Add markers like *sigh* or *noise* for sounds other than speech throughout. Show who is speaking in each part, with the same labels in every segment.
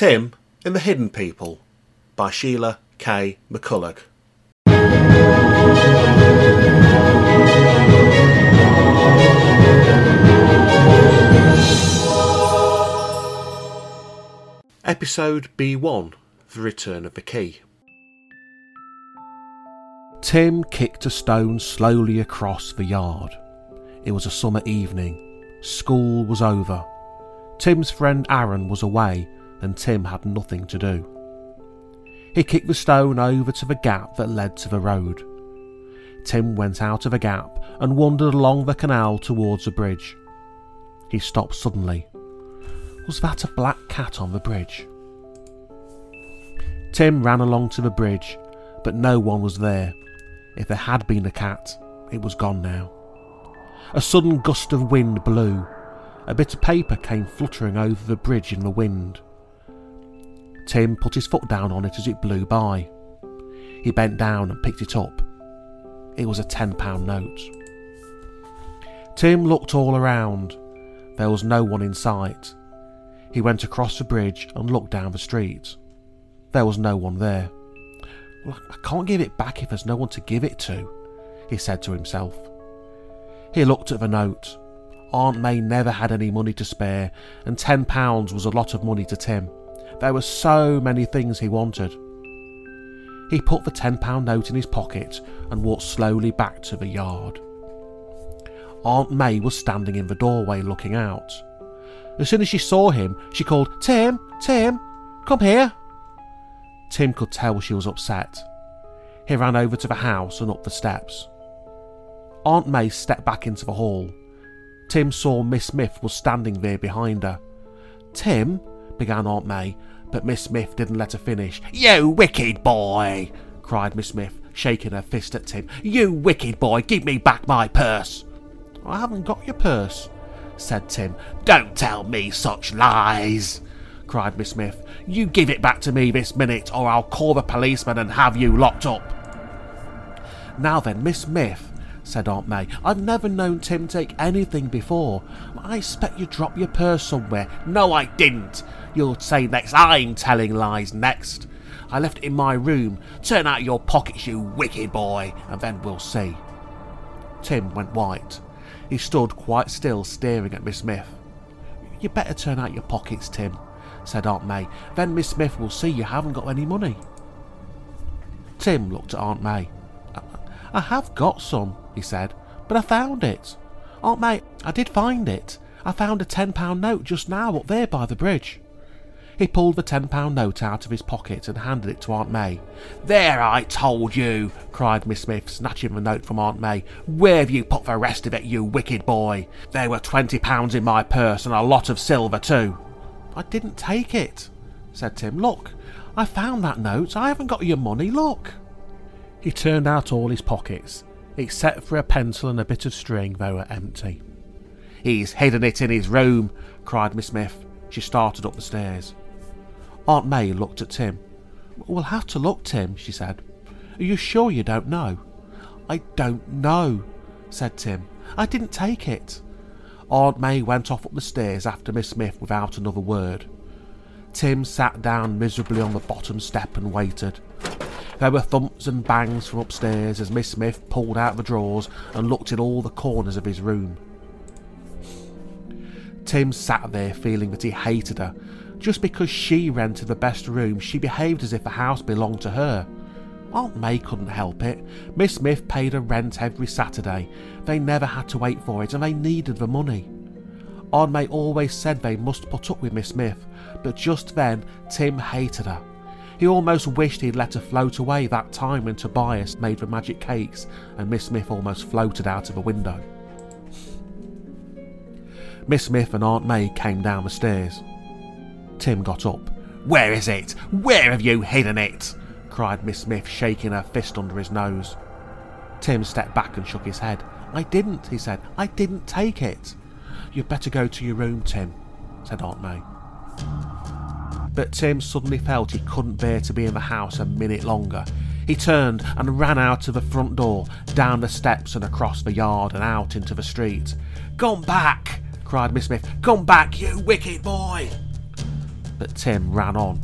Speaker 1: Tim in The Hidden People by Sheila K. McCullagh. Episode B1 The Return of the Key.
Speaker 2: Tim kicked a stone slowly across the yard. It was a summer evening. School was over. Tim's friend Aaron was away, and Tim had nothing to do. He kicked the stone over to the gap that led to the road. Tim went out of the gap and wandered along the canal towards the bridge. He stopped suddenly. Was that a black cat on the bridge? Tim ran along to the bridge, but no one was there. If there had been a cat, it was gone now. A sudden gust of wind blew. A bit of paper came fluttering over the bridge in the wind. Tim put his foot down on it as it blew by. He bent down and picked it up. It was a £10 note. Tim looked all around. There was no one in sight. He went across the bridge and looked down the street. There was no one there. Well, I can't give it back if there's no one to give it to, he said to himself. He looked at the note. Aunt May never had any money to spare, and £10 was a lot of money to Tim. There were so many things he wanted. He put the £10 note in his pocket and walked slowly back to the yard. Aunt May was standing in the doorway looking out. As soon as she saw him, she called, Tim, Tim, come here. Tim could tell she was upset. He ran over to the house and up the steps. Aunt May stepped back into the hall. Tim saw Miss Smith was standing there behind her. Tim, began Aunt May, but Miss Smith didn't let her finish. You wicked boy! cried Miss Smith, shaking her fist at Tim. You wicked boy, give me back my purse! I haven't got your purse, said Tim. Don't tell me such lies, cried Miss Smith. You give it back to me this minute, or I'll call the policeman and have you locked up. Now then, Miss Smith, said Aunt May, I've never known Tim take anything before. I expect you dropped your purse somewhere. No, I didn't. You'll say next I'm telling lies next. I left it in my room. Turn out your pockets, you wicked boy, and then we'll see. Tim went white. He stood quite still, staring at Miss Smith. You better turn out your pockets, Tim, said Aunt May. Then Miss Smith will see you haven't got any money. Tim looked at Aunt May. I have got some, he said, but I found it. Oh, Aunt May, I did find it. I found a £10 note just now up there by the bridge. He pulled the £10 note out of his pocket and handed it to Aunt May. There, I told you, cried Miss Smith, snatching the note from Aunt May. Where have you put the rest of it, you wicked boy? There were £20 in my purse and a lot of silver, too. I didn't take it, said Tim. Look, I found that note. I haven't got your money, look. He turned out all his pockets, except for a pencil and a bit of string, they were empty. He's hidden it in his room, cried Miss Smith. She started up the stairs. Aunt May looked at Tim. We'll have to look, Tim, she said. Are you sure you don't know? I don't know, said Tim. I didn't take it. Aunt May went off up the stairs after Miss Smith without another word. Tim sat down miserably on the bottom step and waited. There were thumps and bangs from upstairs as Miss Smith pulled out the drawers and looked in all the corners of his room. Tim sat there feeling that he hated her. Just because she rented the best room, she behaved as if the house belonged to her. Aunt May couldn't help it. Miss Smith paid her rent every Saturday. They never had to wait for it, and they needed the money. Aunt May always said they must put up with Miss Smith, but just then Tim hated her. He almost wished he'd let her float away that time when Tobias made the magic cakes and Miss Smith almost floated out of a window. Miss Smith and Aunt May came down the stairs. Tim got up. Where is it? Where have you hidden it? cried Miss Smith, shaking her fist under his nose. Tim stepped back and shook his head. I didn't, he said. I didn't take it. You'd better go to your room, Tim, said Aunt May. But Tim suddenly felt he couldn't bear to be in the house a minute longer. He turned and ran out of the front door, down the steps and across the yard and out into the street. Come back! cried Miss Smith. Come back, you wicked boy! but Tim ran on.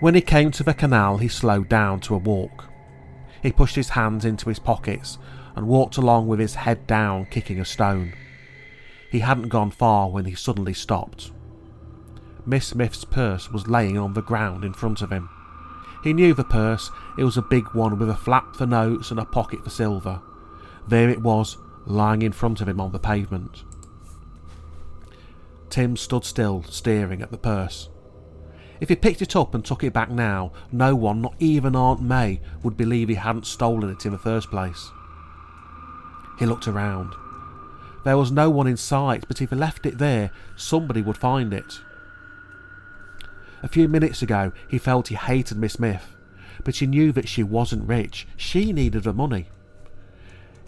Speaker 2: When he came to the canal, he slowed down to a walk. He pushed his hands into his pockets and walked along with his head down, kicking a stone. He hadn't gone far when he suddenly stopped. Miss Smith's purse was laying on the ground in front of him. He knew the purse, it was a big one with a flap for notes and a pocket for silver. There it was, lying in front of him on the pavement. Tim stood still, staring at the purse. If he picked it up and took it back now, no one, not even Aunt May, would believe he hadn't stolen it in the first place. He looked around. There was no one in sight, but if he left it there, somebody would find it. A few minutes ago, he felt he hated Miss Smith, but he knew that she wasn't rich. She needed the money.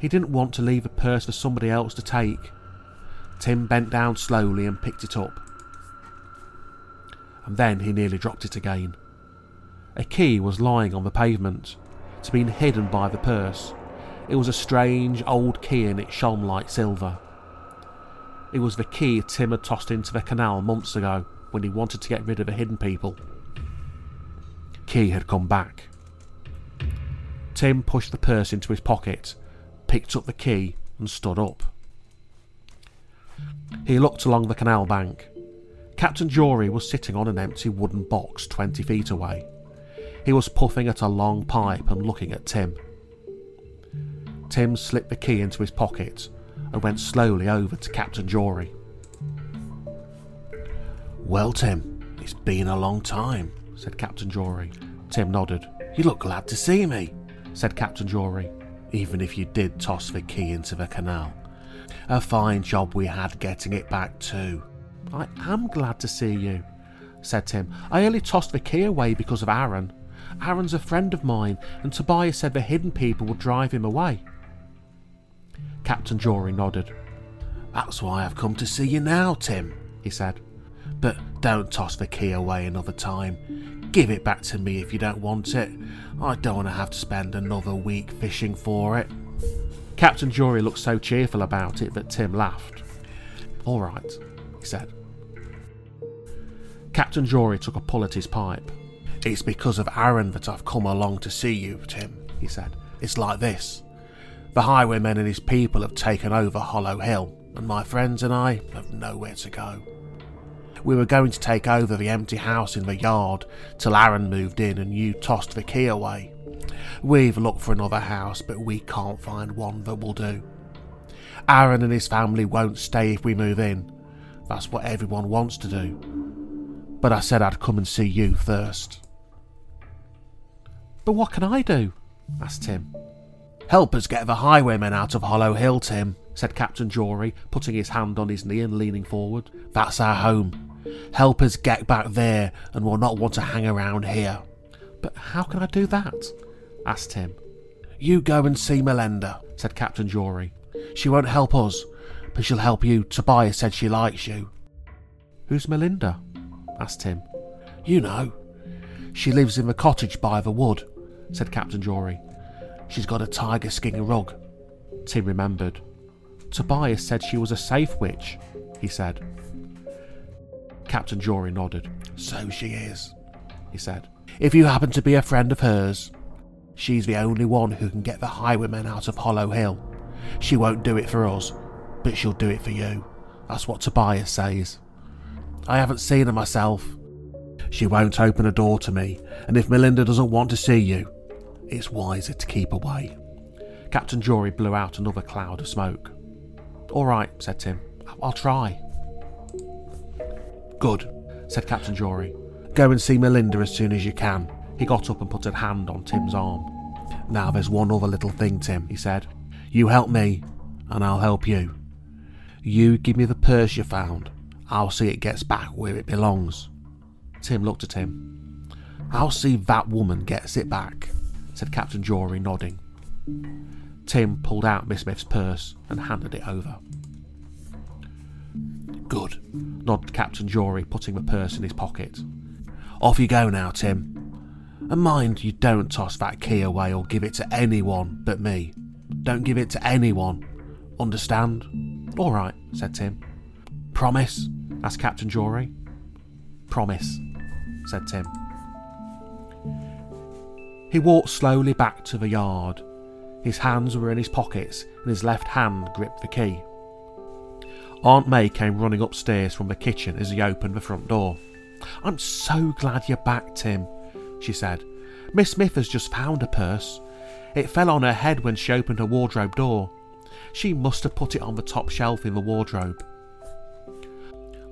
Speaker 2: He didn't want to leave a purse for somebody else to take. Tim bent down slowly and picked it up. And then he nearly dropped it again. A key was lying on the pavement. It had been hidden by the purse. It was a strange old key and it shone like silver. It was the key Tim had tossed into the canal months ago when he wanted to get rid of the hidden people. Key had come back. Tim pushed the purse into his pocket, picked up the key, and stood up. He looked along the canal bank. Captain Jory was sitting on an empty wooden box 20 feet away. He was puffing at a long pipe and looking at Tim. Tim slipped the key into his pocket and went slowly over to Captain Jory.
Speaker 3: Well, Tim, it's been a long time, said Captain Jory. Tim nodded. You look glad to see me, said Captain Jory, even if you did toss the key into the canal. A fine job we had getting it back, too.
Speaker 2: I am glad to see you, said Tim. I only tossed the key away because of Aaron. Aaron's a friend of mine, and Tobias said the hidden people would drive him away.
Speaker 3: Captain Jory nodded. That's why I've come to see you now, Tim, he said. But don't toss the key away another time. Give it back to me if you don't want it. I don't want to have to spend another week fishing for it.
Speaker 2: Captain Jory looked so cheerful about it that Tim laughed. All right, he said. Captain Jory took a pull at his pipe.
Speaker 3: It's because of Aaron that I've come along to see you, Tim, he said. It's like this. The highwayman and his people have taken over Hollow Hill, and my friends and I have nowhere to go. We were going to take over the empty house in the yard till Aaron moved in and you tossed the key away. We've looked for another house, but we can't find one that will do. Aaron and his family won't stay if we move in. That's what everyone wants to do. But I said I'd come and see you first.
Speaker 2: But what can I do? asked Tim.
Speaker 3: Help us get the highwaymen out of Hollow Hill, Tim, said Captain Jory, putting his hand on his knee and leaning forward. That's our home. Help us get back there, and we'll not want to hang around here.
Speaker 2: But how can I do that? asked Tim.
Speaker 3: You go and see Melinda, said Captain Jory. She won't help us, but she'll help you. Tobias said she likes you.
Speaker 2: Who's Melinda? asked Tim.
Speaker 3: You know. She lives in the cottage by the wood, said Captain Jory. She's got a tiger skin rug.
Speaker 2: Tim remembered. Tobias said she was a safe witch, he said. Captain Jory nodded.
Speaker 3: So she is, he said. If you happen to be a friend of hers, she's the only one who can get the highwaymen out of Hollow Hill. She won't do it for us, but she'll do it for you. That's what Tobias says. I haven't seen her myself. She won't open a door to me, and if Melinda doesn't want to see you, it's wiser to keep away.
Speaker 2: Captain Jory blew out another cloud of smoke. All right, said Tim. I'll try.
Speaker 3: Good, said Captain Jory. Go and see Melinda as soon as you can.
Speaker 2: He got up and put a hand on Tim's arm.
Speaker 3: Now there's one other little thing, Tim, he said. You help me, and I'll help you. You give me the purse you found. I'll see it gets back where it belongs.
Speaker 2: Tim looked at him.
Speaker 3: I'll see that woman gets it back, said Captain Jory, nodding.
Speaker 2: Tim pulled out Miss Smith's purse and handed it over.
Speaker 3: Good,
Speaker 2: nodded Captain Jory, putting the purse in his pocket.
Speaker 3: Off you go now, Tim. And mind you don't toss that key away or give it to anyone but me. Don't give it to anyone. Understand?
Speaker 2: All right, said Tim.
Speaker 3: Promise?
Speaker 2: asked Captain Jory. Promise, said Tim. He walked slowly back to the yard. His hands were in his pockets and his left hand gripped the key. Aunt May came running upstairs from the kitchen as he opened the front door. I'm so glad you're back, Tim, she said. Miss Smith has just found a purse. It fell on her head when she opened her wardrobe door. She must have put it on the top shelf in the wardrobe.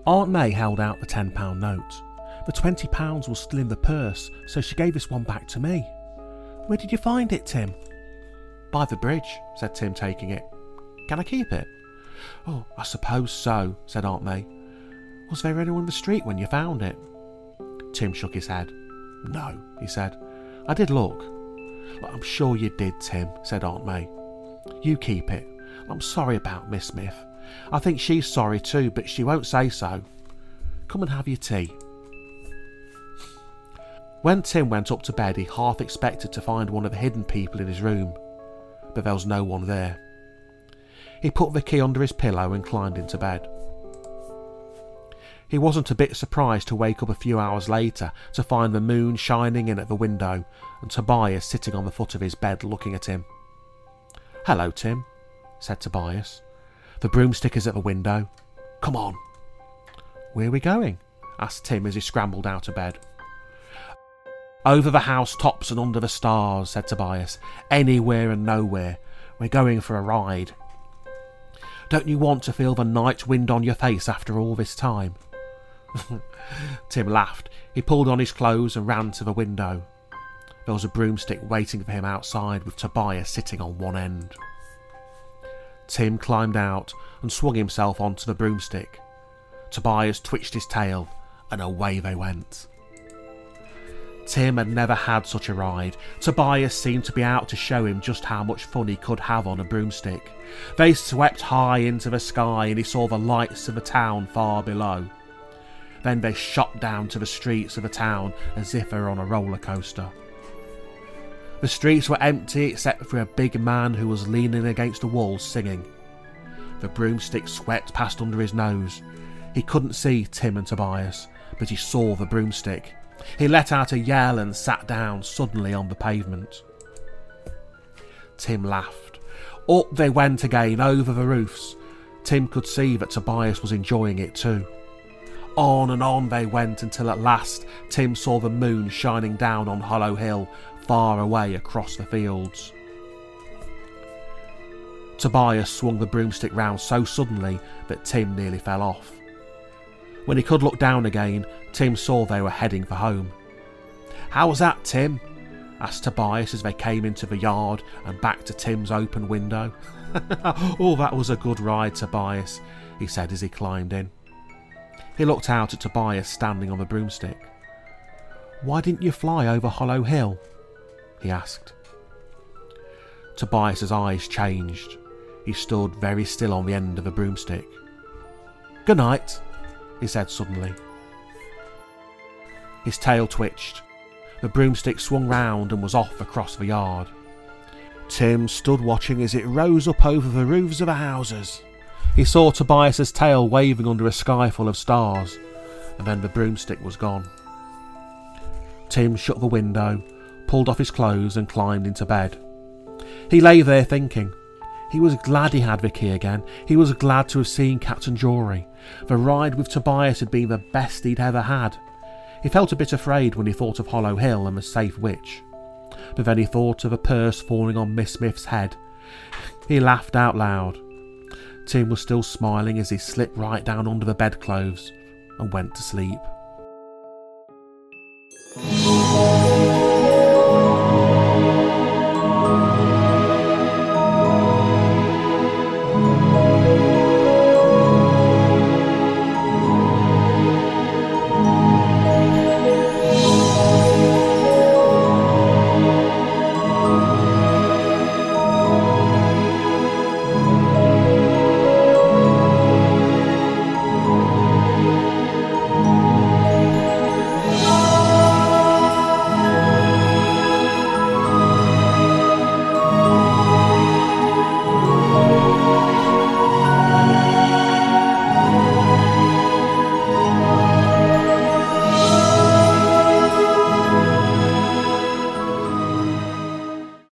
Speaker 2: Aunt May held out the £10 note. The £20 was still in the purse, so she gave this one back to me. Where did you find it, Tim? By the bridge, said Tim, taking it. Can I keep it? Oh, I suppose so, said Aunt May. Was there anyone in the street when you found it? Tim shook his head. No, he said. I did look. I'm sure you did, Tim, said Aunt May. You keep it. I'm sorry about Miss Smith. I think she's sorry too, but she won't say so. Come and have your tea. When Tim went up to bed, he half expected to find one of the hidden people in his room, but there was no one there. He put the key under his pillow and climbed into bed. He wasn't a bit surprised to wake up a few hours later to find the moon shining in at the window and Tobias sitting on the foot of his bed looking at him. Hello, Tim, said Tobias. The broomstick is at the window. Come on. Where are we going? asked Tim as he scrambled out of bed. Over the house tops and under the stars, said Tobias. Anywhere and nowhere. We're going for a ride. Don't you want to feel the night wind on your face after all this time? *laughs* Tim laughed. He pulled on his clothes and ran to the window. There was a broomstick waiting for him outside with Tobias sitting on one end. Tim climbed out and swung himself onto the broomstick. Tobias twitched his tail and away they went. Tim had never had such a ride. Tobias seemed to be out to show him just how much fun he could have on a broomstick. They swept high into the sky and he saw the lights of the town far below. Then they shot down to the streets of the town as if they were on a roller coaster. The streets were empty except for a big man who was leaning against a wall singing. The broomstick swept past under his nose. He couldn't see Tim and Tobias, but he saw the broomstick. He let out a yell and sat down suddenly on the pavement. Tim laughed. Up they went again over the roofs. Tim could see that Tobias was enjoying it too. On and on they went until at last Tim saw the moon shining down on Hollow Hill far away across the fields. Tobias swung the broomstick round so suddenly that Tim nearly fell off. When he could look down again, Tim saw they were heading for home. How was that, Tim? asked Tobias as they came into the yard and back to Tim's open window. *laughs* oh, that was a good ride, Tobias, he said as he climbed in. He looked out at Tobias standing on the broomstick. Why didn't you fly over Hollow Hill? he asked. Tobias's eyes changed. He stood very still on the end of the broomstick. Good night, he said suddenly. His tail twitched. The broomstick swung round and was off across the yard. Tim stood watching as it rose up over the roofs of the houses. He saw Tobias's tail waving under a sky full of stars, and then the broomstick was gone. Tim shut the window, pulled off his clothes, and climbed into bed. He lay there thinking. He was glad he had Vicky again. He was glad to have seen Captain Jory. The ride with Tobias had been the best he'd ever had. He felt a bit afraid when he thought of Hollow Hill and the safe witch. But then he thought of a purse falling on Miss Smith's head. He laughed out loud. Tim was still smiling as he slipped right down under the bedclothes and went to sleep.